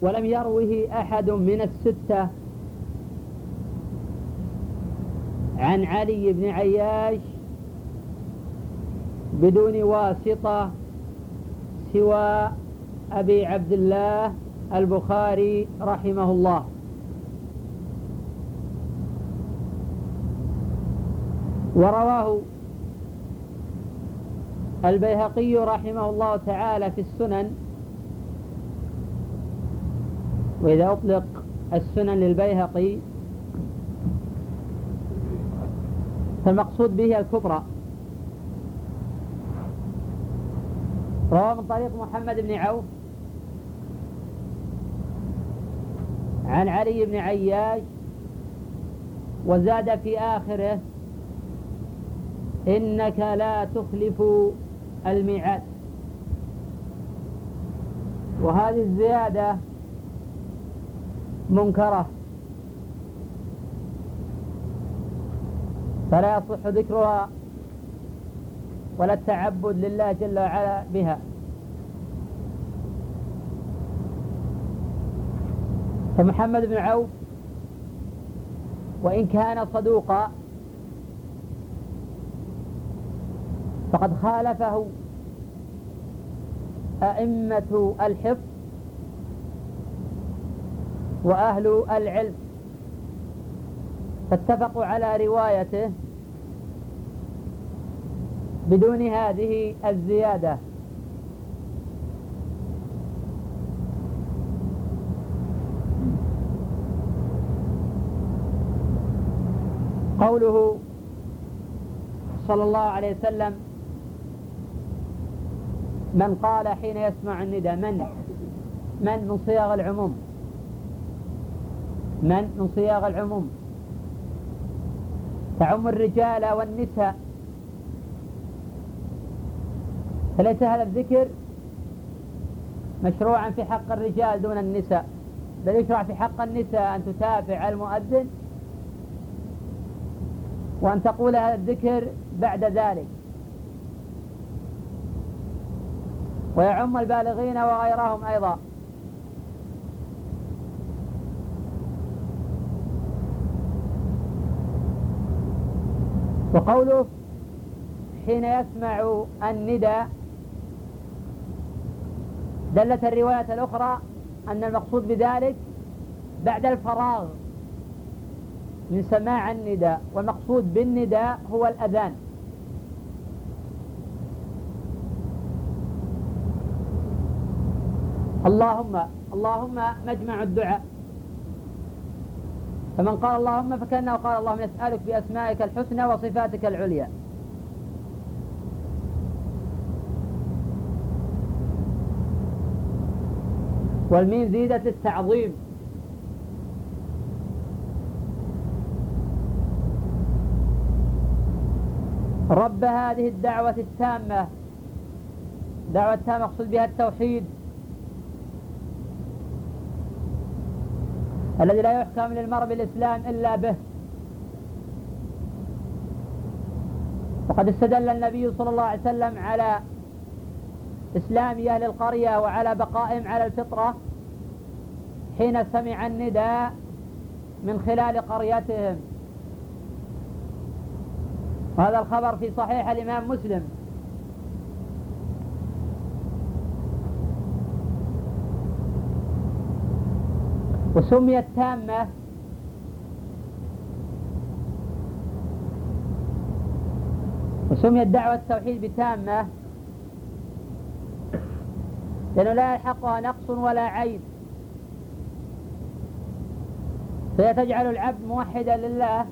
ولم يروه أحد من الستة. عن علي بن عياش بدون واسطة سوى أبي عبد الله البخاري رحمه الله. ورواه البيهقي رحمه الله تعالى في السنن وإذا أطلق السنن للبيهقي فالمقصود به الكبرى. رواه من طريق محمد بن عوف عن علي بن عياش وزاد في آخره إنك لا تخلف الميعاد. وهذه الزيادة منكرة. فلا يصح ذكرها ولا التعبد لله جل وعلا بها. فمحمد بن عوف وإن كان صدوقا فقد خالفه أئمة الحفظ وأهل العلم. فاتفقوا على روايته بدون هذه الزيادة. قوله صلى الله عليه وسلم من قال حين يسمع الندى من؟ من من صياغ العموم. من؟ من صياغ العموم. تعم الرجال والنساء. فليس هذا الذكر مشروعا في حق الرجال دون النساء؟ بل يشرع في حق النساء أن تتابع المؤذن وأن تقول هذا الذكر بعد ذلك. ويعم البالغين وغيرهم أيضا. وقوله حين يسمع الندى دلت الرواية الأخرى أن المقصود بذلك بعد الفراغ من سماع النداء والمقصود بالنداء هو الأذان. اللهم اللهم مجمع الدعاء. فمن قال اللهم فكأنه قال اللهم يسألك بأسمائك الحسنى وصفاتك العليا. والميم زيدت للتعظيم رب هذه الدعوة التامة. دعوة التامة مقصود بها التوحيد. الذي لا يحكم للمرء بالإسلام إلا به. وقد استدل النبي صلى الله عليه وسلم على إسلام أهل القرية وعلى بقائهم على الفطرة حين سمع النداء من خلال قريتهم. هذا الخبر في صحيح الإمام مسلم. وسميت تامة. وسميت دعوة التوحيد بتامة. لأنه لا يلحقها نقص ولا عيب. فهي تجعل العبد موحدا لله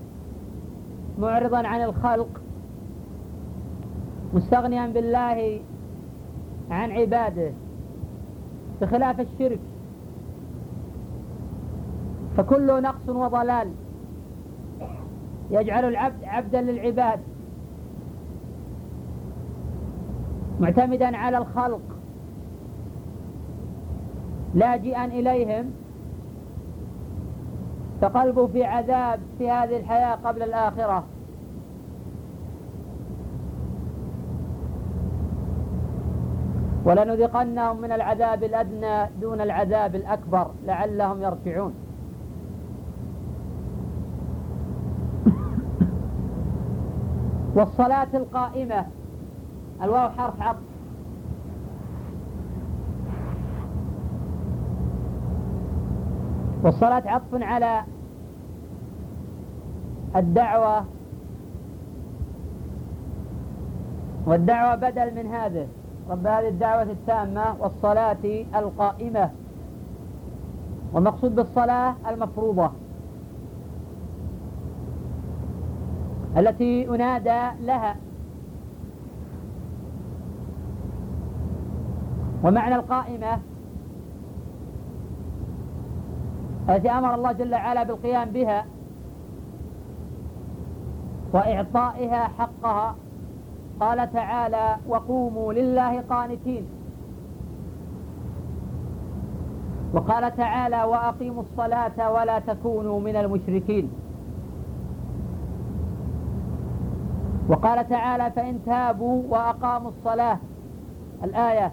معرضا عن الخلق مستغنيا بالله عن عباده بخلاف الشرك. فكل نقص وضلال. يجعل العبد عبدا للعباد. معتمدا على الخلق. لاجئا إليهم. فقلبه في عذاب في هذه الحياة قبل الآخرة. ولنذقنهم من العذاب الأدنى دون العذاب الأكبر لعلهم يرجعون. والصلاة القائمة. الواو حرف عطف. والصلاة عطف على الدعوة. والدعوة بدل من هذه. رب هذه الدعوة التامة والصلاة القائمة. والمقصود بالصلاة المفروضة. التي أنادى لها. ومعنى القائمة التي أمر الله جل وعلا بالقيام بها وإعطائها حقها. قال تعالى وقوموا لله قانتين وقال تعالى وأقيموا الصلاة ولا تكونوا من المشركين وقال تعالى فإن تابوا وأقاموا الصلاة. الآية.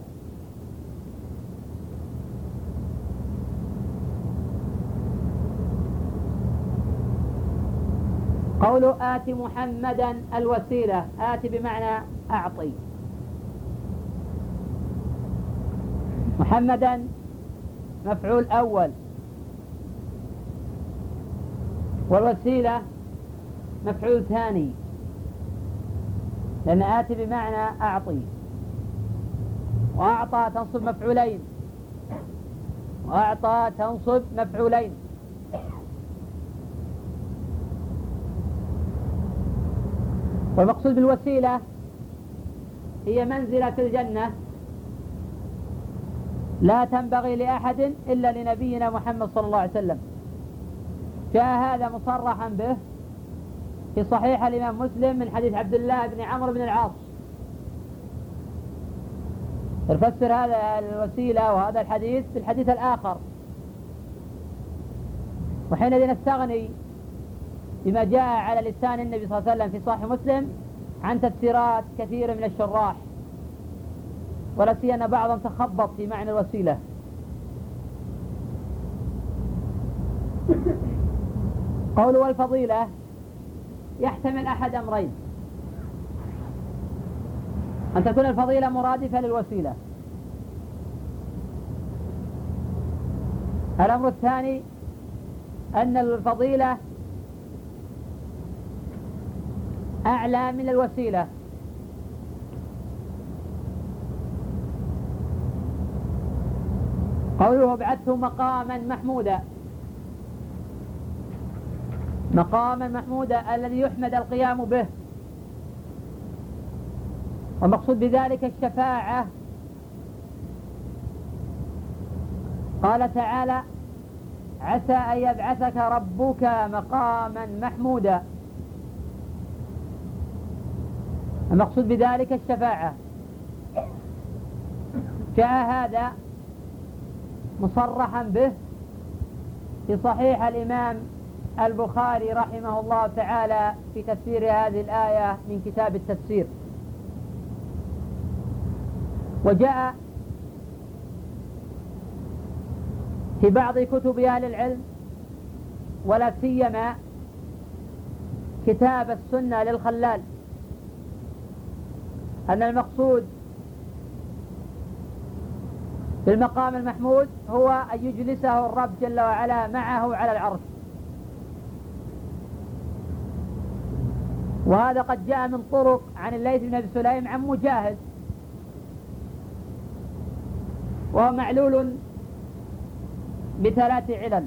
قوله آت محمدا الوسيلة. آت بمعنى أعطي. محمدا مفعول أول. والوسيلة مفعول ثاني. لأن آت بمعنى أعطي. وأعطى تنصب مفعولين. وأعطى تنصب مفعولين. والمقصود بالوسيلة هي منزلة في الجنة. لا تنبغي لأحد إلا لنبينا محمد صلى الله عليه وسلم. جاء هذا مصرحا به في صحيح الإمام مسلم من حديث عبد الله بن عمرو بن العاص. يفسر هذا الوسيلة وهذا الحديث بالحديث الآخر. وحينئذ نستغني بما جاء على لسان النبي صلى الله عليه وسلم في صحيح مسلم عن تفسيرات كثيرة من الشراح. ولا سيما بعضهم تخبط في معنى الوسيلة. قول والفضيلة يحتمل أحد أمرين. أن تكون الفضيلة مرادفة للوسيلة. الأمر الثاني أن الفضيلة أعلى من الوسيلة. قوله بعثه مقاما محمودا. مقاما محمودا الذي يحمد القيام به. والمقصود بذلك الشفاعة. قال تعالى عسى أن يبعثك ربك مقاما محمودا. المقصود بذلك الشفاعة. جاء هذا مصرحا به في صحيح الإمام البخاري رحمه الله تعالى في تفسير هذه الآية من كتاب التفسير. وجاء في بعض كتب أهل العلم ولا سيما كتاب السنة للخلال أن المقصود بالمقام المحمود هو أن يجلسه الرب جل وعلا معه على العرش. وهذا قد جاء من طرق عن الليث بن أبي سليم عن مجاهد. وهو معلول بثلاث علل.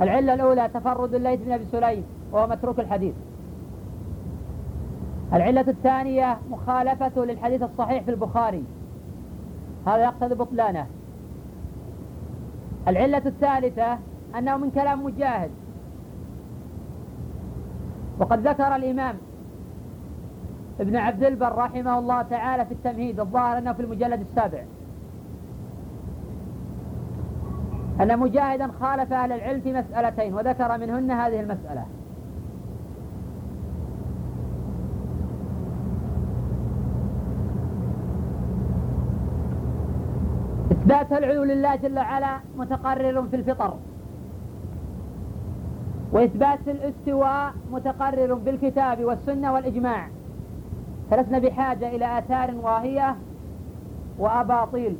العلة الأولى تفرد الليث بن أبي سليم وهو متروك الحديث. العلة الثانية مخالفته للحديث الصحيح في البخاري. هذا يقتضي بطلانه. العلة الثالثة أنه من كلام مجاهد. وقد ذكر الإمام ابن عبد البر رحمه الله تعالى في التمهيد الظاهر أنه في المجلد السابع. أن مجاهدا خالف أهل العلم في مسألتين وذكر منهن هذه المسألة. إثبات العلو لله جل وعلا متقرر في الفطر. وإثبات الاستواء متقرر بالكتاب والسنة والإجماع. فلسنا بحاجة إلى آثار واهية وأباطيل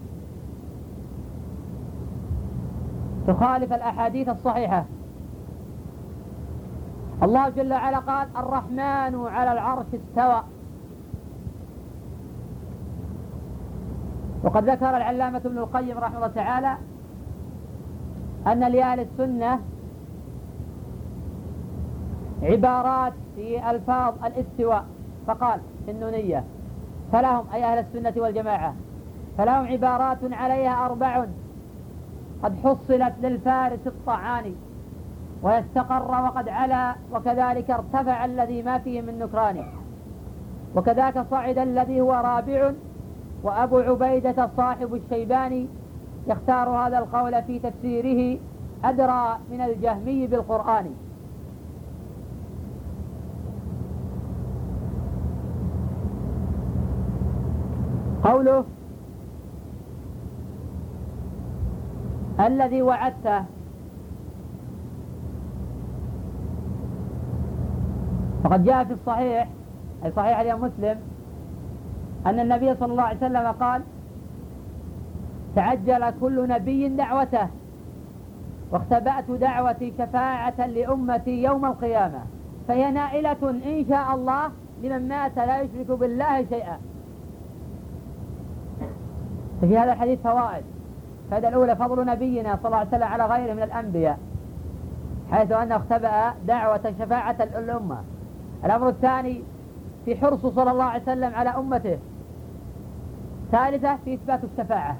تخالف الأحاديث الصحيحة. الله جل وعلا قال الرحمن على العرش استوى. وقد ذكر العلامة ابن القيم رحمه الله تعالى أن لأهل السنة عبارات في ألفاظ الاستواء. فقال النونية فلهم أي أهل السنة والجماعة فلهم عبارات عليها أربع قد حصلت للفارس الطعاني ويستقر وقد علا وكذلك ارتفع الذي ما فيه من نكران. وكذاك صعد الذي هو رابع وأبو عبيدة صاحب الشيباني يختار هذا القول في تفسيره أدرى من الجهمي بالقرآن. قوله الذي وعدته فقد جاء في الصحيح أي صحيح اليوم مسلم أن النبي صلى الله عليه وسلم قال تعجل كل نبي دعوته واختبأت دعوتي شفاعة لأمتي يوم القيامة فهي نائلة إن شاء الله لمن مات لا يشرك بالله شيئا. ففي هذا الحديث فوائد. الفائدة الأولى فضل نبينا صلى الله عليه وسلم على غيره من الأنبياء حيث أنه اختبأ دعوة شفاعة الأمة الأمر الثاني في حرصه صلى الله عليه وسلم على أمته. ثالثة في إثبات الشفاعة.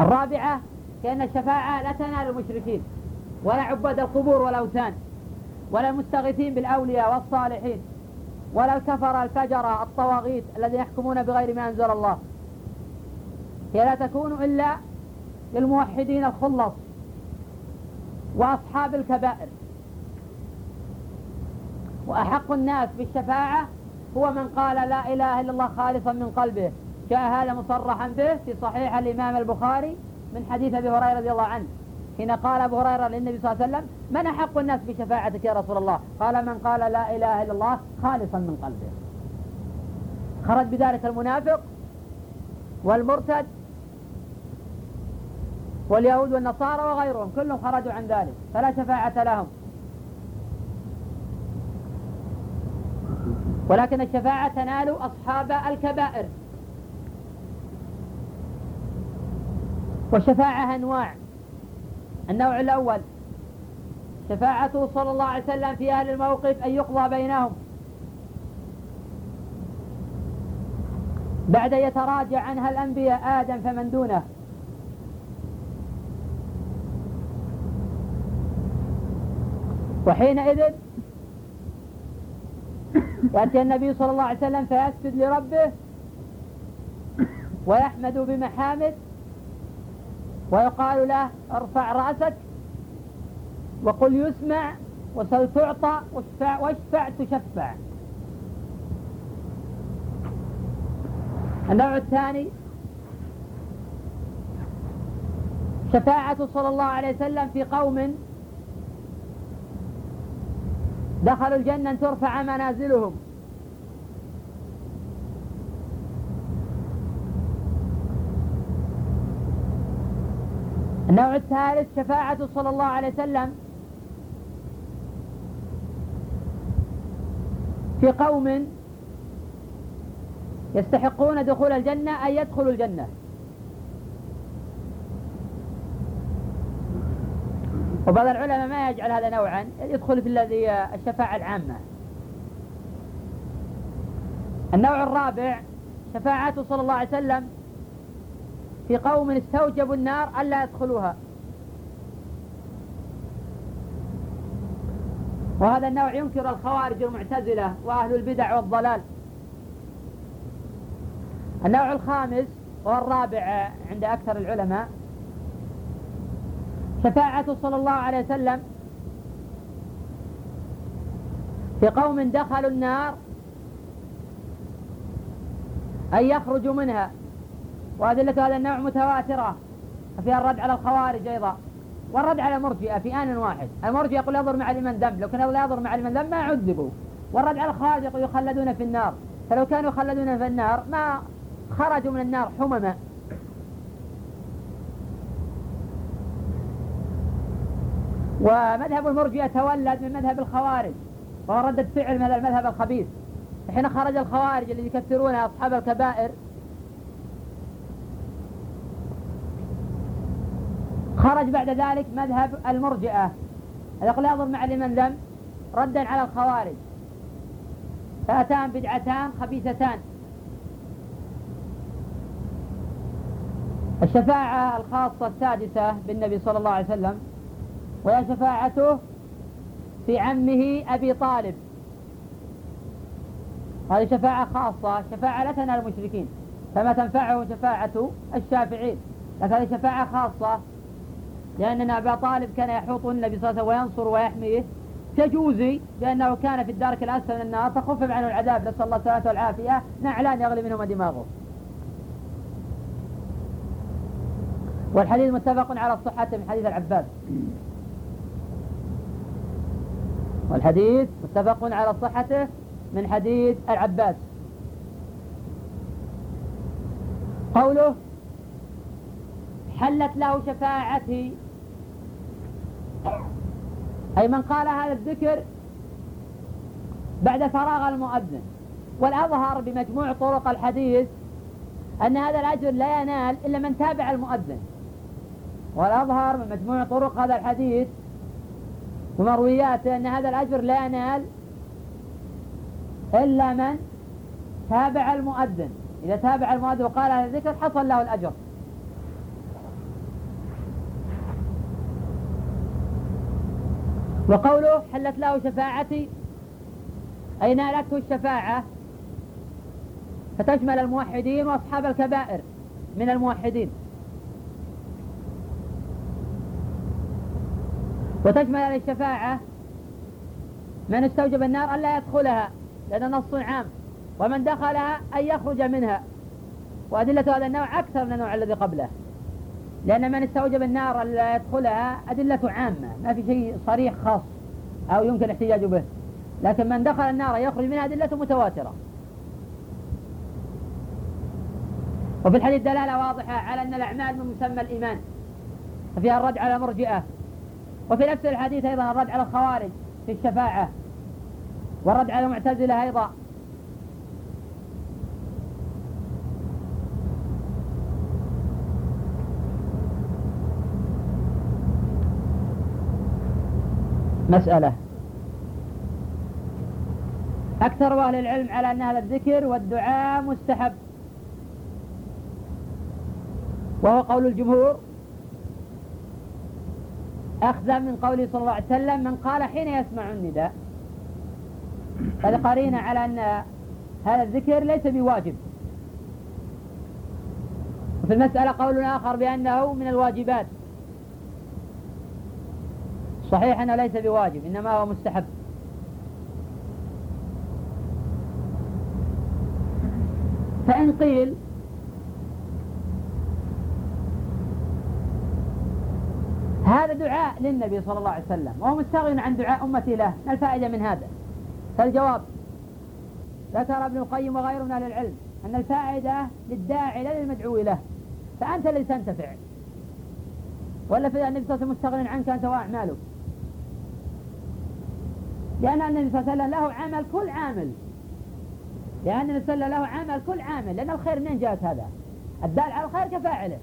الرابعة كأن الشفاعة لا تنال المشركين ولا عباد القبور والأوثان ولا المستغيثين بالأولياء والصالحين. ولا الكفر الفجر الطواغيت الذين يحكمون بغير ما أنزل الله. هي لا تكون إلا للموحدين الخلص وأصحاب الكبائر. وأحق الناس بالشفاعة هو من قال لا إله إلا الله خالصا من قلبه. جاء هذا مصرحا به في صحيح الإمام البخاري من حديث أبي هريرة رضي الله عنه. حين قال أبو هريرة للنبي صلى الله عليه وسلم من أحق الناس بشفاعتك يا رسول الله؟ قال من قال لا إله إلا الله خالصا من قلبه. خرج بذلك المنافق والمرتد واليهود والنصارى وغيرهم كلهم خرجوا عن ذلك فلا شفاعة لهم. ولكن الشفاعة تنال أصحاب الكبائر. والشفاعة أنواع. النوع الأول. شفاعته صلى الله عليه وسلم في أهل الموقف أن يقضى بينهم. بعد يتراجع عنها الأنبياء آدم فمن دونه. وحينئذ يأتي النبي صلى الله عليه وسلم فيسجد لربه ويحمد بمحامد ويقال له ارفع رأسك وقل يسمع وسل تعطى واشفع, واشفع تشفع. النوع الثاني شفاعة صلى الله عليه وسلم في قوم دخلوا الجنة ترفع منازلهم. النوع الثالث شفاعة صلى الله عليه وسلم في قوم يستحقون دخول الجنة أن يدخلوا الجنة. وبعض العلماء ما يجعل هذا نوعا يدخل في الذي الشفاعة العامة. النوع الرابع شفاعته صلى الله عليه وسلم في قوم استوجبوا النار ألا يدخلوها. وهذا النوع ينكر الخوارج المعتزلة وأهل البدع والضلال. النوع الخامس والرابع عند أكثر العلماء. شفاعة صلى الله عليه وسلم. في قوم دخلوا النار أن يخرجوا منها. وأدلة هذا النوع متواترة. فيها الرد على الخوارج أيضا. والرد على المرجئة في آن واحد. المرجئة يقول يضر مع لمن ذنب لو كان لا يضر مع لمن ذنب ما عذبوا. والرد على الخوارج يقول يخلدون في النار. فلو كانوا يخلدون في النار ما خرجوا من النار حمما. ومذهب المرجئة تولد من مذهب الخوارج. وهو ردة فعل من المذهب الخبيث. حين خرج الخوارج الذي يكثرون أصحاب الكبائر خرج بعد ذلك مذهب المرجئة. يضر مع لمن ذنب ردا على الخوارج. فأتان بدعتان خبيثتان. الشفاعة الخاصة السادسة بالنبي صلى الله عليه وسلم وهي شفاعته في عمه أبي طالب. هذه شفاعة خاصة شفاعة لا تنال المشركين فما تنفعه شفاعة الشافعين. لكن هذه شفاعة خاصة لأن أبا طالب كان يحوط النبي صلى الله عليه وسلم وينصر ويحميه كجوزي لأنه كان في الدارك الأسفل من النار فخفف عنه العذاب. نسأل الله السلامة والعافية. نعلان يغلي منهما دماغه. والحديث متفق على صحته من حديث العباس. والحديث متفق على صحته من حديث العباس. قوله حلت له شفاعتي أي من قال هذا الذكر بعد فراغ المؤذن والأظهر بمجموع طرق الحديث أن هذا الأجر لا ينال إلا من تابع المؤذن. والأظهر من مجموع طرق هذا الحديث ومروياته أن هذا الأجر لا ينال إلا من تابع المؤذن. إذا تابع المؤذن وقال هذا الذكر حصل له الأجر. وقوله حلت له شفاعتي أي نالته الشفاعة. فتشمل الموحدين وأصحاب الكبائر من الموحدين. وتشمل الشفاعة من استوجب النار ألا يدخلها لأن نص عام. ومن دخلها أن يخرج منها. وأدلة هذا النوع أكثر من النوع الذي قبله. لأن من استوجب النار ألا يدخلها أدلة عامة. ما في شيء صريح خاص أو يمكن الاحتجاج به. لكن من دخل النار يخرج منها أدلة متواترة. وفي الحديث دلالة واضحة على أن الأعمال من مسمى الإيمان. ففيها الرد على مرجئة وفي نفس الحديث أيضا الرد على الخوارج في الشفاعة. والرد على المعتزلة أيضا. مسألة. أكثر أهل العلم على أن هذا الذكر والدعاء مستحب. وهو قول الجمهور. أخذا من قوله صلى الله عليه وسلم من قال حين يسمع النداء. هذا قرينة على أن هذا الذكر ليس بواجب. وفي المسألة قول آخر بأنه من الواجبات. صحيح أنه ليس بواجب إنما هو مستحب. فإن قيل هذا دعاء للنبي صلى الله عليه وسلم وهو مستغن عن دعاء أمتي له ما الفائدة من هذا؟ فالجواب ذكر ابن القيم وغيره من أهل العلم أن الفائدة للداعي لا للمدعو له فأنت الذي تنتفع. ولا في النبي صلى الله عليه وسلم مستغن عنك أنت وأعمالك لأن النبي صلى الله عليه وسلم له عمل كل عامل. لأن النبي صلى الله عليه وسلم له عمل كل عامل. لأن الخير منين جاءت هذا؟ الدال على الخير كفاعله.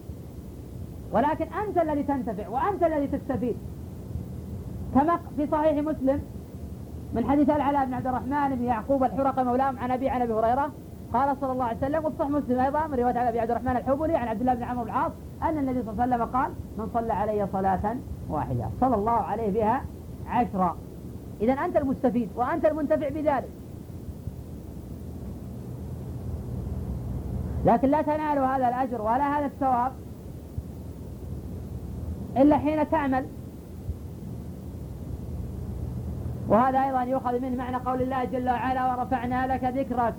ولكن أنت الذي تنتفع وأنت الذي تستفيد. كما في صحيح مسلم من حديث العلاء بن عبد الرحمن بن يعقوب الحرق مولاهم عن أبي عن أبي هريرة قال صلى الله عليه وسلم وفي صحيح مسلم أيضا من رواية أبي عبد الرحمن الحبلي عن عبد الله بن عمرو بن العاص أن النبي صلى الله عليه وسلم قال من صلى علي صلاة واحدة. صلى الله عليه بها عشرا إذا أنت المستفيد وأنت المنتفع بذلك. لكن لا تنال هذا الأجر ولا هذا الثواب إلا حين تعمل. وهذا أيضا يؤخذ منه معنى قول الله جل وعلا ورفعنا لك ذكرك.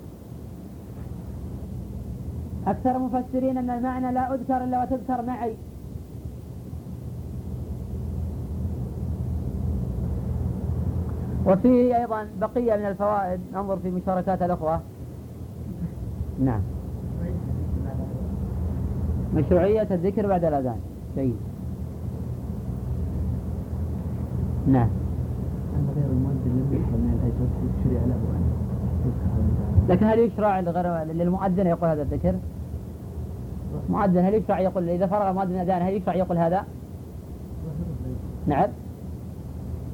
أكثر المفسرين أن المعنى لا أذكر إلا وتذكر معي. وفيه أيضا بقية من الفوائد. ننظر في مشاركات الأخوة. نعم. مشروعية الذكر بعد الأذان. جيد. نعم. غير المؤذن لم يحصل من له لكن هل يشرع للمؤذن يقول هذا الذكر؟ مؤذن هل يشرع يقول إذا فرغ المؤذن الأذان هل يشرع يقول هذا؟ نعم.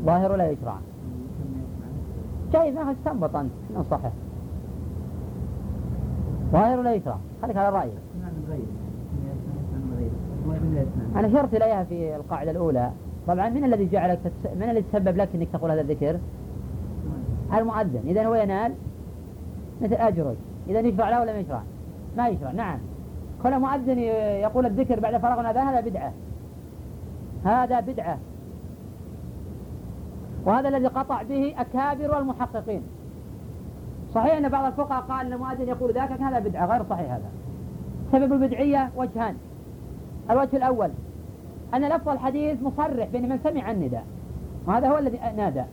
ظاهر لا يشرع. جيد ما استنبط أنت. من صحيح. ظاهر لا يشرع خليك على رأيك. أنا شرت إليها في القاعدة الأولى. طبعا من الذي جعلك تتس... من الذي تسبب لك أنك تقول هذا الذكر؟ المؤذن. إذا هو ينال مثل أجرك إذا يشرع له ولا ما يشرع؟ ما يشرع. نعم. كل مؤذن يقول الذكر بعد فراغ الأذان هذا بدعة. هذا بدعة. وهذا الذي قطع به أكابر المحققين. صحيح أن بعض الفقهاء قال أن المؤذن يقول ذاك هذا بدعة غير صحيح هذا. سبب البدعية وجهان. الوجه الأول أن لفظ الحديث مصرح بأن من سمع النداء وهذا هو الذي نادى.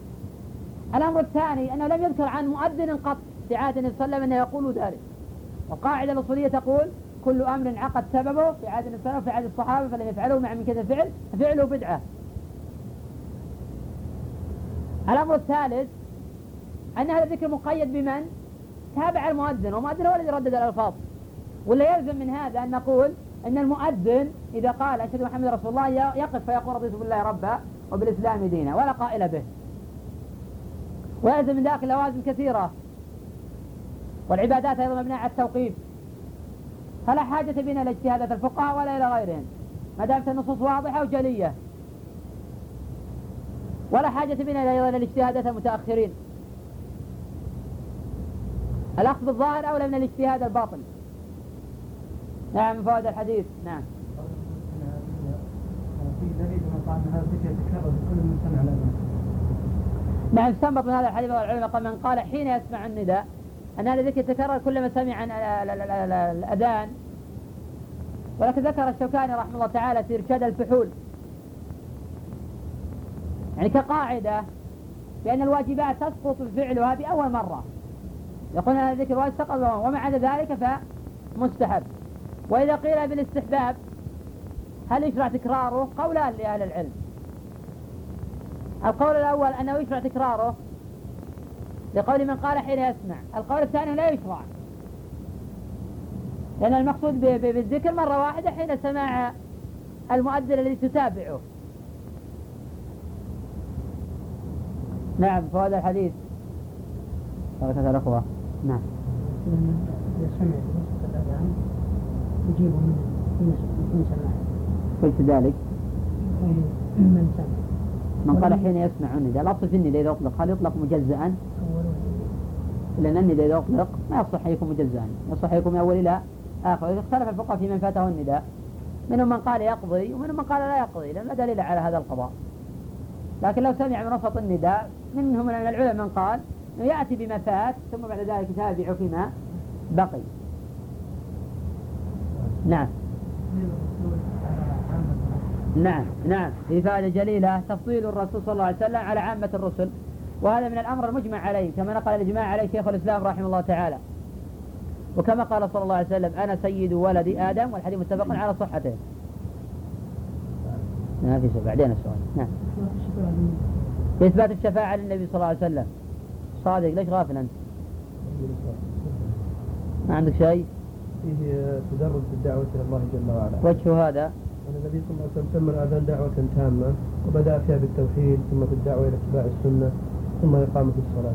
الأمر الثاني أنه لم يذكر عن مؤذن قط في عهد النبي صلى الله عليه وسلم أنه يقول ذلك. والقاعدة الأصولية تقول كل أمر انعقد سببه في عهد النبي صلى الله عليه وسلم وفي عهد الصحابة فلم يفعله مع من كذا فعل ففعله بدعة. الأمر الثالث أن هذا الذكر مقيد بمن؟ تابع المؤذن. والمؤذن هو الذي ردد الألفاظ. ولا يلزم من هذا أن نقول أن المؤذن إذا قال أشهد محمد رسول الله يقف فيقول رضيت بالله ربا وبالإسلام دينا ولا قائل به. ويلزم من ذلك لوازم كثيرة. والعبادات أيضا مبنية على التوقيف. فلا حاجة بنا إلى اجتهادات الفقهاء ولا إلى غيرهم. ما دامت النصوص واضحة وجلية. ولا حاجة بنا إلى الاجتهادات المتأخرين. الأخذ بالظاهر أولى من الاجتهاد الباطل نعم فوائد الحديث. نعم. نعم استنبط من هذا الحديث العلماء قال من قال حين يسمع النداء أن هذا الذكر يتكرر كلما سمع الأذان. ولكن ذكر الشوكاني رحمه الله تعالى في إرشاد الفحول يعني كقاعدة بأن الواجبات تسقط فعلها بأول مرة. يقول هذا الذكر واجب سقط وما عدا ذلك فمستحب. وإذا قيل بالاستحباب هل يشرع تكراره؟ قولان لأهل العلم. القول الأول أنه يشرع تكراره لقول من قال حين يسمع. القول الثاني لا يشرع. لأن المقصود بالذكر مرة واحدة حين سماع المؤذن الذي تتابعه. نعم فهذا هذا الحديث. بركة الأخوة. نعم. إذا سمع الأذان يجيب من سمع قلت ذلك. من سمع من قال حين يسمع النداء الأصل في النداء إذا أطلق هل يطلق مجزأ؟ لأن النداء إذا أطلق ما يصح أن يكون مجزأ. يصح أن يكون من أول إلى آخر. اختلف الفقهاء في من فاته النداء. منهم من قال يقضي ومنهم من قال لا يقضي لأن لا دليل على هذا القضاء. لكن لو سمع من وسط النداء منهم من العلماء من قال إنه يأتي بما فات ثم بعد ذلك يتابع فيما بقي. نعم. نعم نعم. في فائدة جليلة تفضيل الرسول صلى الله عليه وسلم على عامة الرسل. وهذا من الأمر المجمع عليه كما نقل الإجماع عليه شيخ الإسلام رحمه الله تعالى. وكما قال صلى الله عليه وسلم أنا سيد ولد آدم والحديث متفق على صحته. ما في بعدين السؤال. نعم. إثبات الشفاعة للنبي صلى الله عليه وسلم. صادق ليش غافل أنت؟ ما عندك شيء؟ فيه تدرج في الدعوة إلى الله جل وعلا. وجه هذا؟ أن النبي صلى الله عليه وسلم سمى الأذان دعوة تامة وبدأ فيها بالتوحيد ثم في الدعوة إلى اتباع السنة ثم إقامة الصلاة.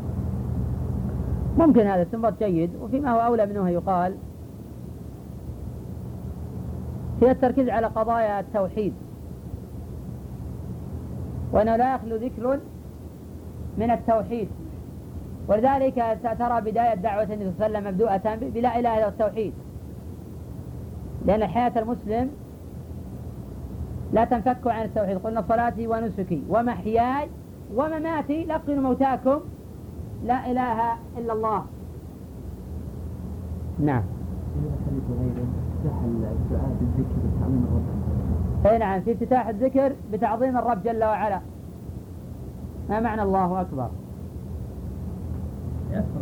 ممكن هذا استنباط جيد. وفيما هو أولى منه يقال هي التركيز على قضايا التوحيد. وأنه لا يخلو ذكر من التوحيد. ولذلك ترى بداية دعوة النبي صلى الله عليه وسلم مبدوءة بلا إله إلا التوحيد. لأن حياة المسلم لا تنفك عن التوحيد. قلنا صلاتي ونسكي ومحياي ومماتي. لقنوا موتاكم. لا إله إلا الله. نعم. الدعاء بالذكر أي نعم في افتتاح الذكر بتعظيم الرب جل وعلا ما معنى الله أكبر؟ أكبر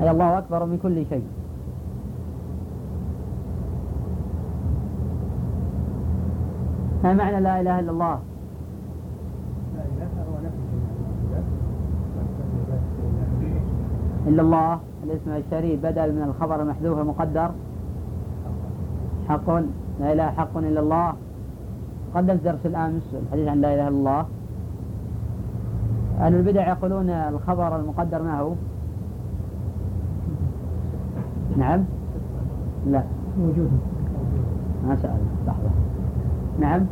أي الله أكبر من كل شيء ما معنى لا إله إلا الله؟ إلا الله الاسم الشريف بدل من الخبر المحذوف المقدر حق لا إله حق إلا الله. قدمت درس الأمس الحديث عن لا إله إلا الله. أهل البدع يقولون الخبر المقدر ما هو؟ نعم؟ لا. موجود. ما سأل لحظة. نعم؟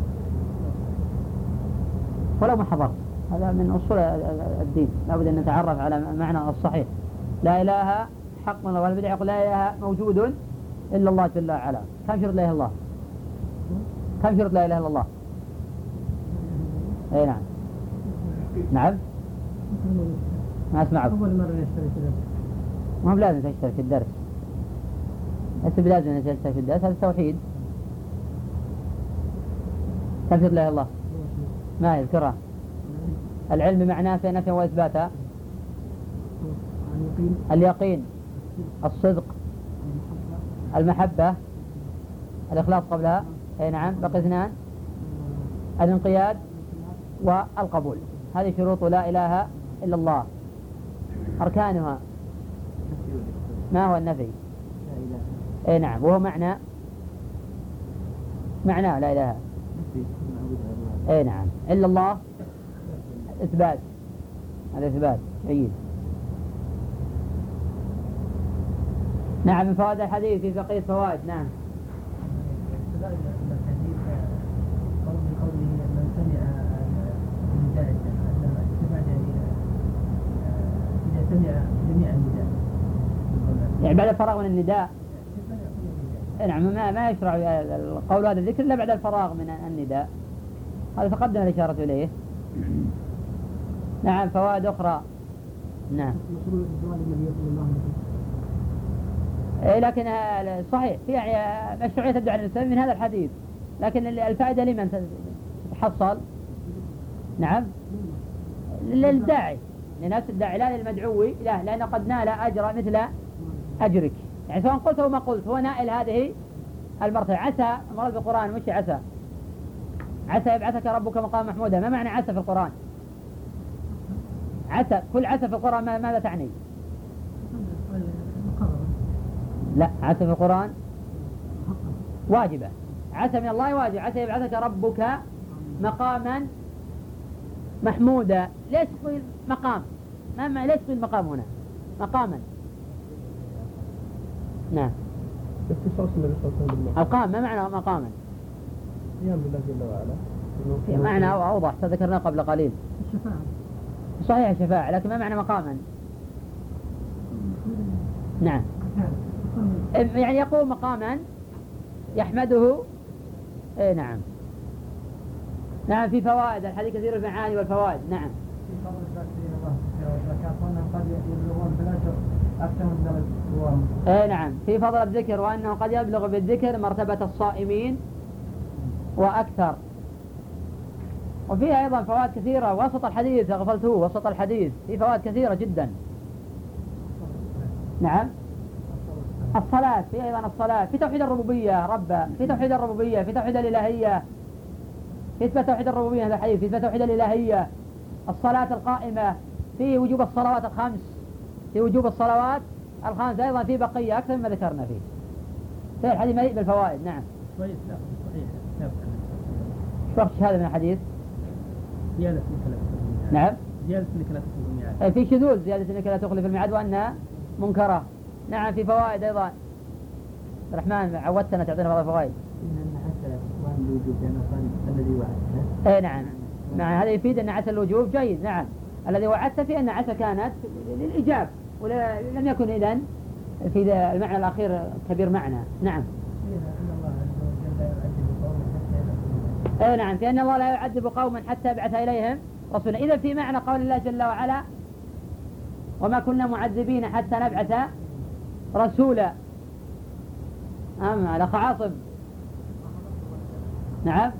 ولو ما حضرت هذا من أصول الدين. لابد أن نتعرف على معنى الصحيح. لا إله حق. من الله والبدع يقول لا إله موجود. إلا الله جل وعلا. كم شرط لا إله إلا الله؟ كم شرط لا إله إلا الله؟ أي نعم. نعم؟ ما أسمعك. أول مرة نشترك في ما هو لازم تشترك في الدرس. ليس بلازم تشترك في الدرس هذا توحيد كم شرط لا إله إلا الله؟ ما يذكرها العلم بمعناه في نفي وإثباتا اليقين الصدق. المحبة الإخلاص قبلها أي نعم بقي اثنان الانقياد والقبول. هذه شروط لا إله إلا الله. أركانها. ما هو النفي؟ أي نعم وهو معنى معناه لا إله. أي نعم إلا الله إثبات هذا إثبات جيد. نعم فوائد الحديث في بقية فوائد نعم. يعني بعد الفراغ من النداء. نعم ما ما يشرع القول هذا الذكر إلا بعد الفراغ من النداء. هذا تقدم الإشارة إليه. نعم فوائد أخرى. نعم. لكن آه، صحيح. في يعني آه، مشروعية الدعاء للمسلمين من هذا الحديث. لكن الفائدة لمن تتحصل نعم. للداعي. لنفس الداعي لا للمدعو لا لأنه قد نال أجر مثل أجرك. يعني سواء قلت أو ما قلت هو نائل هذه المرتبة. عسى المراد بالقرآن مش عسى. عسى يبعثك ربك مقام محمودا. ما معنى عسى في القرآن؟ عسى كل عسى في القرآن ماذا تعني؟ لا عسى في القرآن؟ واجبة. عسى من الله واجب. عسى يبعثك ربك مقاما محمودا. ليش تقول مقام؟ ما, ما ليش تقول مقام هنا؟ مقاما. نعم. اختصاص النبي صلى الله عليه وسلم. القام ما معنى مقاما؟ قيام بالله جل وعلا. في معنى أوضح تذكرناه قبل قليل. الشفاعة. صحيح الشفاعة لكن ما معنى مقاما؟ نعم. يعني يقوم مقاما يحمده. اي نعم. نعم في فوائد الحديث كثير المعاني والفوائد. نعم. اي نعم. في فضل الذكر وأنه قد يبلغ بالذكر مرتبة الصائمين وأكثر. وفيها أيضا فوائد كثيرة. وسط الحديث غفلته وسط الحديث. في فوائد كثيرة جدا. نعم. الصلاة في أيضا الصلاة في توحيد الربوبية ربا في توحيد الربوبية في توحيد الإلهية. في إثبات توحيد الربوبية هذا الحديث في إثبات توحيد الإلهية. الصلاة القائمة في وجوب الصلوات الخمس في وجوب الصلوات الخمس أيضا في بقية أكثر مما ذكرنا فيه. في الحديث مليء بالفوائد نعم. كويس لا صحيح. شو وقت هذا من الحديث؟ زيادة انك لا تخلف الميعاد نعم. زيادة انك لا تخلف الميعاد في شذوذ زيادة انك لا تخلف الميعاد وانها منكرة. نعم في فوائد أيضا. الرحمن عودتنا تعطينا بعض الفوائد. اي نعم. نعم هذا يفيد أن عسى الوجوب جيد نعم. الذي وعدت في أن عسى كانت للإجاب ولم يكن إذن في المعنى الأخير كبير معنى. نعم. اي نعم في أن الله لا يعذب قوما حتى يبعث إليهم رسولا. اذا في معنى قول الله جل وعلا وما كنا معذبين حتى نبعث رسولا. أم الأخ عاصم. نعم.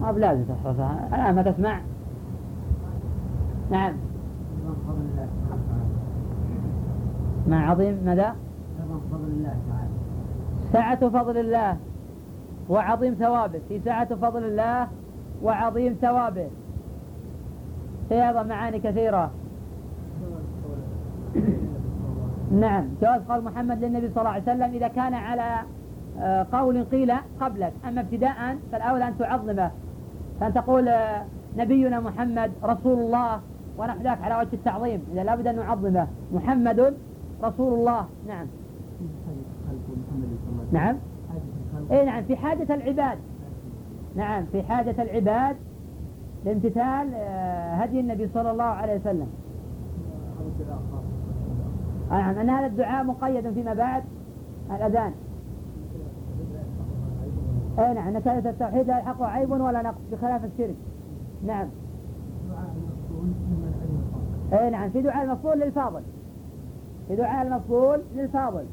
ما بلازم تحفظها الآن ما تسمع. نعم. مع عظيم؟ ماذا؟ سعة فضل الله. وعظيم ثوابه. في سعة فضل الله وعظيم ثوابه. في أيضا معاني كثيرة. نعم. جواز قول محمد للنبي صلى الله عليه وسلم إذا كان على آه، قول قيل قبلك. أما ابتداء فالأولى أن تعظمه. فأن تقول آه، نبينا محمد رسول الله ونحن ذاك على وجه التعظيم. إذا لابد أن نعظمه. محمد رسول الله. نعم. نعم. اي نعم. في حاجة العباد. نعم. في حاجة العباد لامتثال آه، هدي النبي صلى الله عليه وسلم. نعم أن هذا الدعاء مقيد فيما بعد الأذان. أي نعم أن كلمة التوحيد لا يلحقه عيب ولا نقص بخلاف الشرك. نعم. أي نعم في دعاء المفضول للفاضل. في دعاء المفضول للفاضل.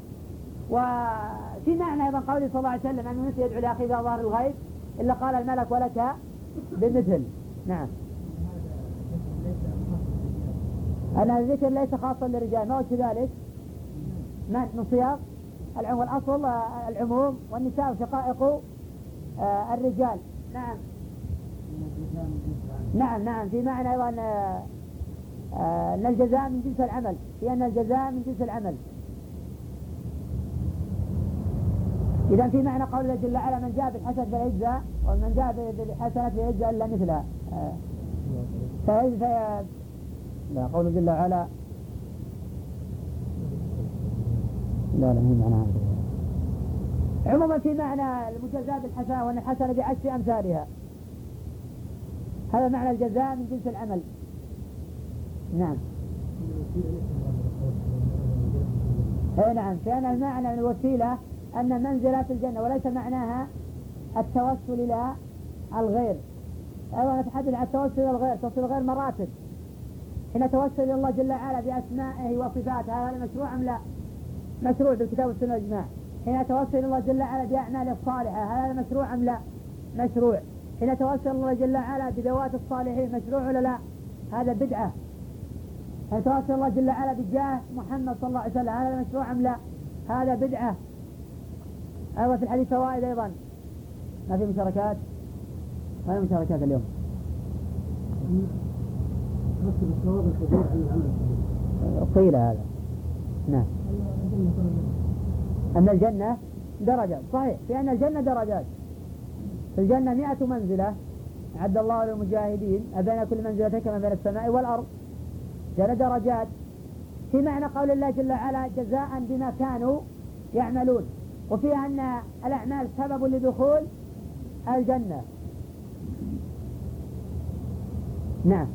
وفي معنى أيضا قوله صلى الله عليه وسلم أنه نسي يدعو لأخيه في ظهر الغيب إلا قال الملك ولك بمثل. نعم. أن الذكر ليس خاصا للرجال ما هو كذلك. من من صياغ؟ العموم الأصل آه، العموم والنساء شقائق آه، الرجال. نعم. نعم نعم. في معنى أيضا آه، أن الجزاء من جنس العمل. في أن الجزاء من جنس العمل. إذا في معنى قول الله جل وعلا من جاء بالحسنة فيجزى ومن جاء بالحسنة فيجزى إلا مثلها. لا قول جل وعلا. لا لا مو معنى عموما في معنى المجازاة بالحسنة وأن الحسنة بعشر أمثالها. هذا معنى الجزاء من جنس العمل. نعم. اي نعم. كان المعنى من الوسيلة أن منزلة الجنة وليس معناها التوسل إلى الغير. أيضا نتحدث عن التوسل إلى الغير توسل الغير مراتب. حين توسل إلى الله جل وعلا بأسمائه وصفاته هذا مشروع أم لا؟ مشروع بالكتاب والسنة والإجماع حين توسل الله جل وعلا بأعماله الصالحة هذا مشروع أم لا؟ مشروع حين توسل الله جل وعلا بذوات الصالحين مشروع ولا لا؟ هذا بدعة حين توسل الله جل وعلا بجاه محمد صلى الله عليه وسلم هذا مشروع أم لا؟ هذا بدعة أيضا في الحديث فوائد أيضا ما في مشاركات ما في مشاركات اليوم قيل هذا. نعم. أن الجنة درجات. صحيح. في أن الجنة درجات. في الجنة مئة منزلة. أعد الله للمجاهدين. أبين كل منزلة كما بين السماء والأرض. جنة درجات. في معنى قول الله جل وعلا جزاء بما كانوا يعملون. وفيها أن الأعمال سبب لدخول الجنة. نعم.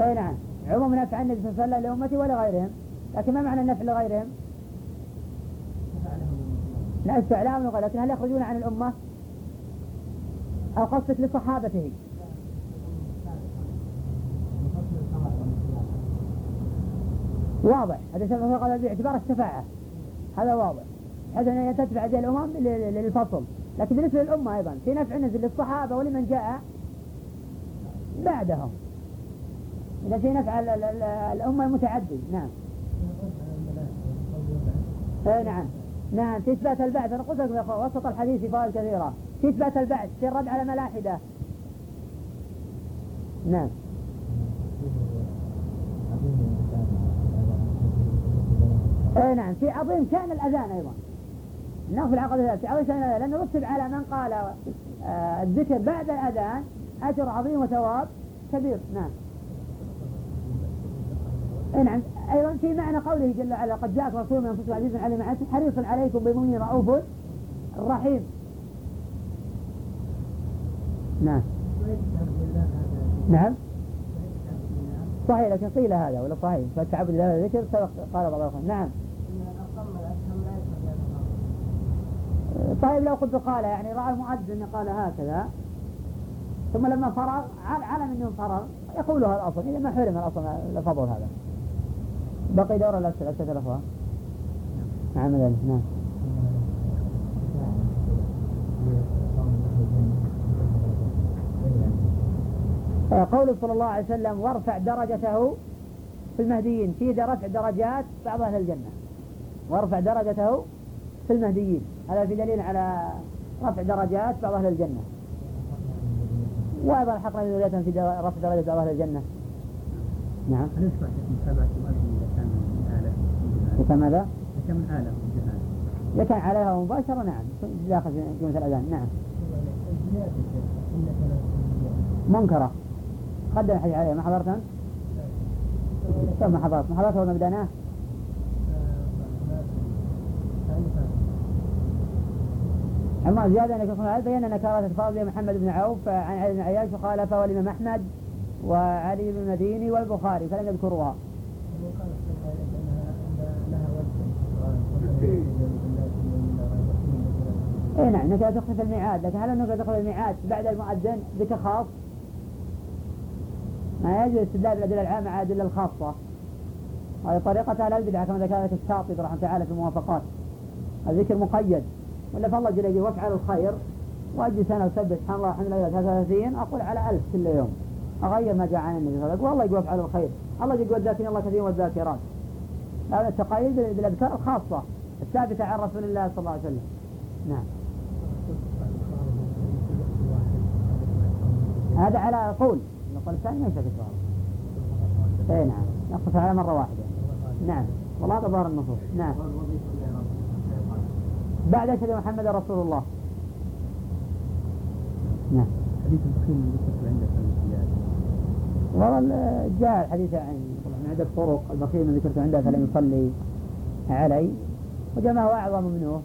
أي نعم. عموم نفع النبي صلى الله عليه وسلم لأمتي ولغيرهم لكن ما معنى النفع لغيرهم؟ لا استعلاء لغيرهم لكن هل يخرجون عن الأمة؟ أو قصدك لصحابته؟ واضح. هذا سبب باعتبار الشفاعة. هذا واضح. حيث أن تدفع هذه الأمم للفصل. لكن بالنسبة للأمة أيضا في نفع نزل للصحابة ولمن جاء بعدهم. إذا في نفع الأمة المتعدي نعم. اي نعم. نعم في إثبات البعث أنا قلت لكم وسط الحديث فوائد كثيرة. في إثبات البعث في الرد على ملاحدة. نعم. اي نعم. في عظيم شأن الأذان أيضا. انه في العقد في عظيم شأن الأذان. لأنه رتب على من قال آه الذكر بعد الأذان أجر عظيم وثواب كبير. نعم. نعم. أيضا في معنى قوله جل وعلا قد جاءك رسول من انفسكم عزيز علي ما حريص عليكم بالمؤمنين رؤوف رحيم. نعم. نعم. صحيح لكن قيل هذا ولا صحيح؟ فالتعبد لله ذكر سبق قال بعض الأخوان نعم. طيب لو قلت قال يعني رأى المؤذن قال هكذا ثم لما فرغ علم إنه فرغ يقول هذا الأصل. إذا ما حرم الأصل الفضل هذا. بقي دور الأسئلة أسئلة الأخوة. نعم نعم نعم. قوله صلى الله عليه وسلم وارفع درجته في المهديين. في رفع درجات بعض أهل الجنة. وارفع درجته في المهديين. هذا في دليل على رفع درجات بعض أهل الجنة. وأيضا حقنا ذرية في رفع درجة بعض أهل الجنة. نعم. هل يشرع متابعة المؤذن إذا كان من آلة إذا كان ماذا؟ إذا كان من آلة إذا كان عليها مباشرة نعم. داخل في مثل الأذان نعم. منكرة. قدم الحديث عليه ما حضرت أنت؟ ما حضرت. ما حضرت ما بدأناه؟ أما زيادة أن يكون هذا بين نكارة الفاضل محمد بن عوف عن علي بن عياش وخالفه والإمام أحمد. وعلي بن المديني والبخاري فلم يذكروها. اي نعم انك لا تخفي الميعاد لكن هل انك تخفي الميعاد بعد المؤذن ذكر خاص؟ ما يجوز استدلال بالادله العامة على الأدلة الخاصة. هذه طريقة أهل البدعة كما ذكر ذلك الشاطبي رحمة الله تعالى في الموافقات. الذكر مقيد ولا فالله جل وعلا وافعل الخير واجي سنه وسبح سبحان الله الحمد لله 33 أقول على ألف كل يوم أغير ما جاء عن النبي صلى الله عليه وسلم. والله يقول أفعل الخير. الله يقول الذاكرين الله كثير والذاكرات. هذا التقايد بالأذكار الخاصة الثابتة عن رسول الله صلى الله عليه وسلم. نعم. هذا على قول القول الثاني ما يشترك اي نعم. يقصف على مرة واحدة. نعم. والله هذا ظاهر النصوص. نعم. بعد أشهد محمد رسول الله. نعم. حديث البخيل اللي عندك. والله جاء الحديث عن عدة طرق البخيل من ذكرت عنده فلم يصلي علي. وجاء ما هو أعظم منه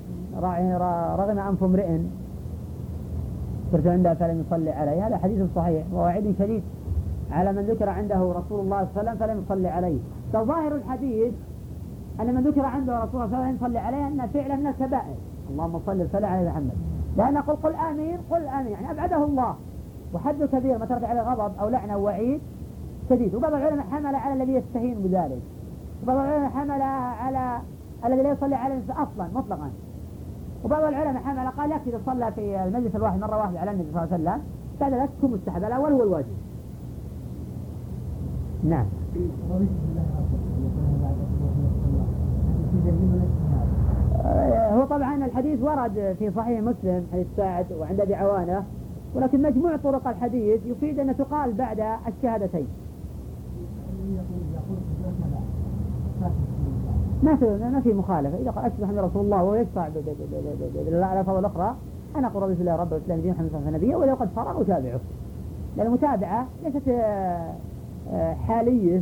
رغم أنف امرئ ذكرت عنده فلم يصلي علي. هذا حديث صحيح ووعيد شديد على من ذكر عنده رسول الله صلى الله عليه وسلم فلم يصلي عليه. فظاهر الحديث أن من ذكر عنده رسول الله صلى الله عليه وسلم يصلي عليه أن فعله من الكبائر. اللهم صل وسلم على محمد. لأن قل قل آمين قل آمين يعني أبعده الله. وحد كبير ما ترك عليه غضب أو لعنة أو وعيد شديد. وبعض العلماء حمل على الذي يستهين بذلك. وبعض العلماء حمل على الذي لا يصلي عليه أصلا مطلقا. وبعض العلماء حمل قال يكفي إذا صلى في المجلس الواحد مرة واحدة على النبي صلى الله عليه وسلم بعد ذلك تكون مستحب الأول هو الواجب. نعم. هو طبعا الحديث ورد في صحيح مسلم حديث سعد وعند أبي عوانة ولكن مجموع طرق الحديث يفيد أن تقال بعد الشهادتين. ما في ما في مخالفة. إذا قال اشهد أن رسول الله وهو يدفع بالالفاظ الاخرى أنا أقول بسم الله رب الاسلام دين محمد صلى الله عليه وسلم ولو قد فرغ اتابعه. لأن المتابعة ليست آه، آه، حالية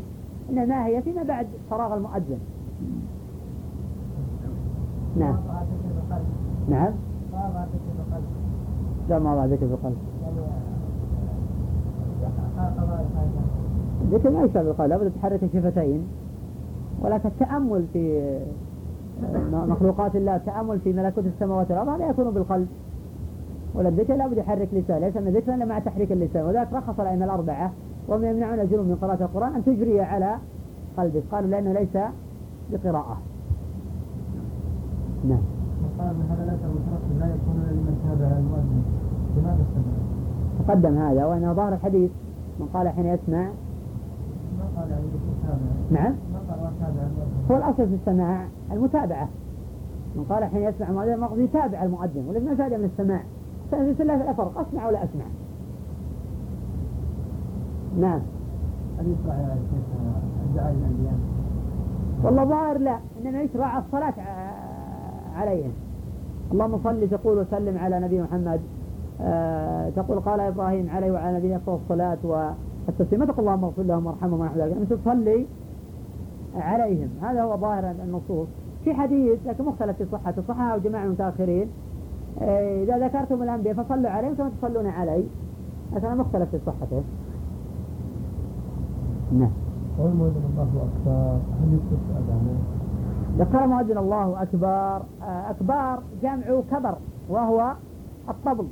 إنما هي فيما بعد فراغ المؤذن. نعم. نعم. لا ما ضع ذكر في القلب. ذكر ما يشبه بالقلب لابد تحرك الشفتين. ولكن التأمل في آه، مخلوقات الله التأمل في ملكوت السماوات والأرض لا يكون بالقلب. ولا الذكر لابد يحرك لسان ليس من ذكر الا مع تحريك اللسان. وذلك رخص الائمه الأربعة وهم يمنعون الجنوب من قراءة القرآن أن تجري على قلبك قالوا لأنه ليس بقراءة. نعم. وقال من هذا لا يكون لمن تابع المؤذن لماذا استمر؟ تقدم هذا وأنه ظاهر الحديث من قال حين يسمع. ما قال يعني نعم. قال هو الاصل في السماع المتابعة. من قال حين يسمع المؤذن المقصود يتابع المؤذن ولم الفائده من السماع. ففي الله لا فرق أسمع ولا أسمع. نعم. هل يشرع يا شيخ الدعاء للانبياء؟ والله ظاهر لا إنما يشرع الصلاة عليهم اللهم صل تقول وسلم على نبي محمد. آه تقول قال إبراهيم عليه وعلى نبينا الصلاة والتسليم. ما تقول اللهم اغفر لهم وارحمهم ونحو ذلك. انت تصلي عليهم. هذا هو ظاهر النصوص. في حديث لكن مختلف في صحته صححه جماعة المتاخرين آه إذا ذكرتم الأنبياء فصلوا عليهم كما تصلون علي. لكن مختلف في صحته. نعم. قول مؤذن الله أكبر. هل يكتب أذانه؟ ذكر مؤذن الله أكبر. آه، أكبار جمع كبر وهو الطبل.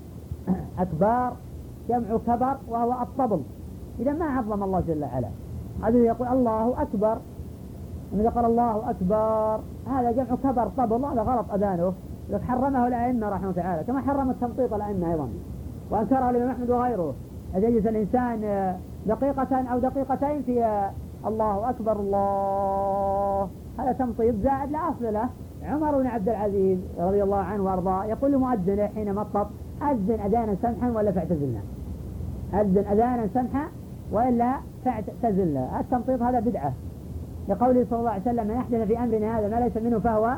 أكبار جمع كبر وهو الطبل. إذا ما عظم الله جل وعلا. هذا يقول الله أكبر. إذا قال الله أكبر هذا جمع كبر طبل هذا غلط أذانه. لك حرمه الأئمة رحمه الله تعالى كما حرم التمطيط الأئمة أيضا. وأنكره الإمام أحمد وغيره أن يجلس الإنسان دقيقة أو دقيقتين في الله أكبر الله؟ هذا تمطيط زائد لا أصل له. عمر بن عبد العزيز رضي الله عنه وأرضاه يقول لمؤذنه حين مطط أذن أذانا سمحا ولا فاعتزلنا أذن أذانا سمحا وإلا فاعتزلنا التمطيط هذا بدعة. لقوله صلى الله عليه وسلم من أحدث في أمرنا هذا ما ليس منه فهو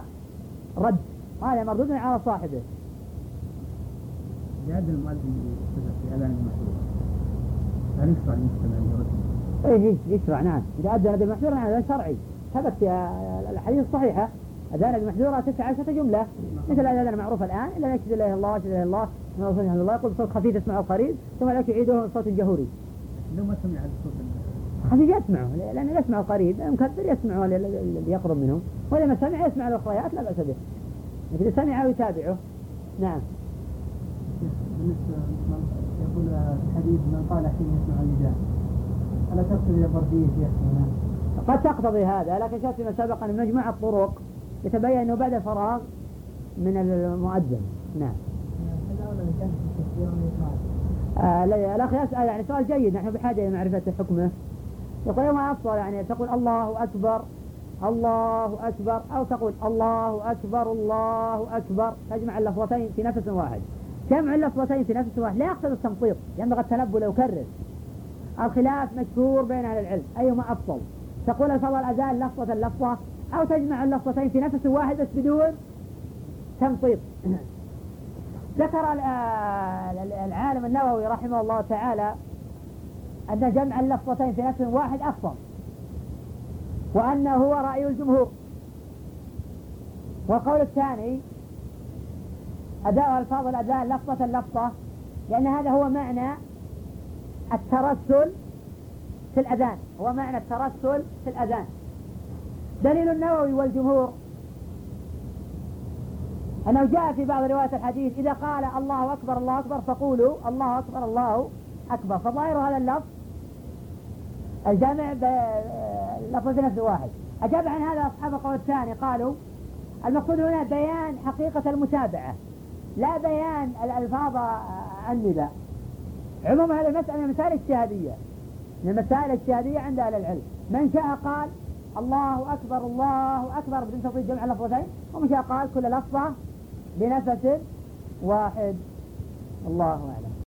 رد هذا مردود على صاحبه جاد المؤذن في أذان المحظور هل يشرع المستمع برد؟ إيه يشرع نعم إذا أذن بالمحظور نعم هذا شرعي ثبت في الحديث الصحيحة أذان المحذورة تسعة عشرة جملة مثل الأذان المعروف الآن إلا يشهد الله الله يشهد الله الله يقول صوت خفيف يسمعه القريب ثم لا يعيده صوت جهوري لو ما سمع الصوت خفيف يسمعه لأنه يسمع القريب المكبر يسمع اللي يقرب منه ولما سمع يسمع الأخريات لا بأس به. لكن سمع ويتابعه. نعم. بالنسبة يقول الحديث من قال حين يسمع النداء. ألا تقتضي البردية شيخ قد تقتضي هذا لكن شاف فيما سبق أن مجموعة الطرق يتبين أنه بعد الفراغ من المؤذن. نعم. آه الأخ يسأل يعني سؤال جيد نحن بحاجة إلى معرفة حكمه. يقول ما أفضل يعني تقول الله أكبر الله أكبر أو تقول الله أكبر الله أكبر. تجمع اللفظتين في نفس واحد. جمع اللفظتين في نفس واحد. لا يقصد التمطيط ينبغي التنبؤ ويكرر الخلاف مشهور بين أهل العلم. أيهما أفضل؟ تقول الفضل الأذان لفظة لفظة أو تجمع اللفظتين في نفس واحد بس بدون تمطيط ذكر العالم النووي رحمه الله تعالى أن جمع اللفظتين في نفس واحد أفضل. وأنه هو رأي الجمهور. والقول الثاني أداء ألفاظ الأذان لفظة لفظة لأن هذا هو معنى الترسل في الأذان. هو معنى الترسل في الأذان. دليل النووي والجمهور أنه جاء في بعض روايات الحديث إذا قال الله أكبر الله أكبر فقولوا الله أكبر الله أكبر. فظاهر هذا اللفظ الجامع بلفظ نفس واحد. أجاب عن هذا أصحاب القول الثاني قالوا المقصود هنا بيان حقيقة المتابعة لا بيان الألفاظ النداء. عموما هذه المسألة مسائل اجتهادية من المسائل الاجتهادية عند أهل العلم. من شاء قال الله أكبر الله أكبر بدون تفضيل جمع لفظتين ومن شاء قال كل لفظة بنفس واحد. الله أعلم.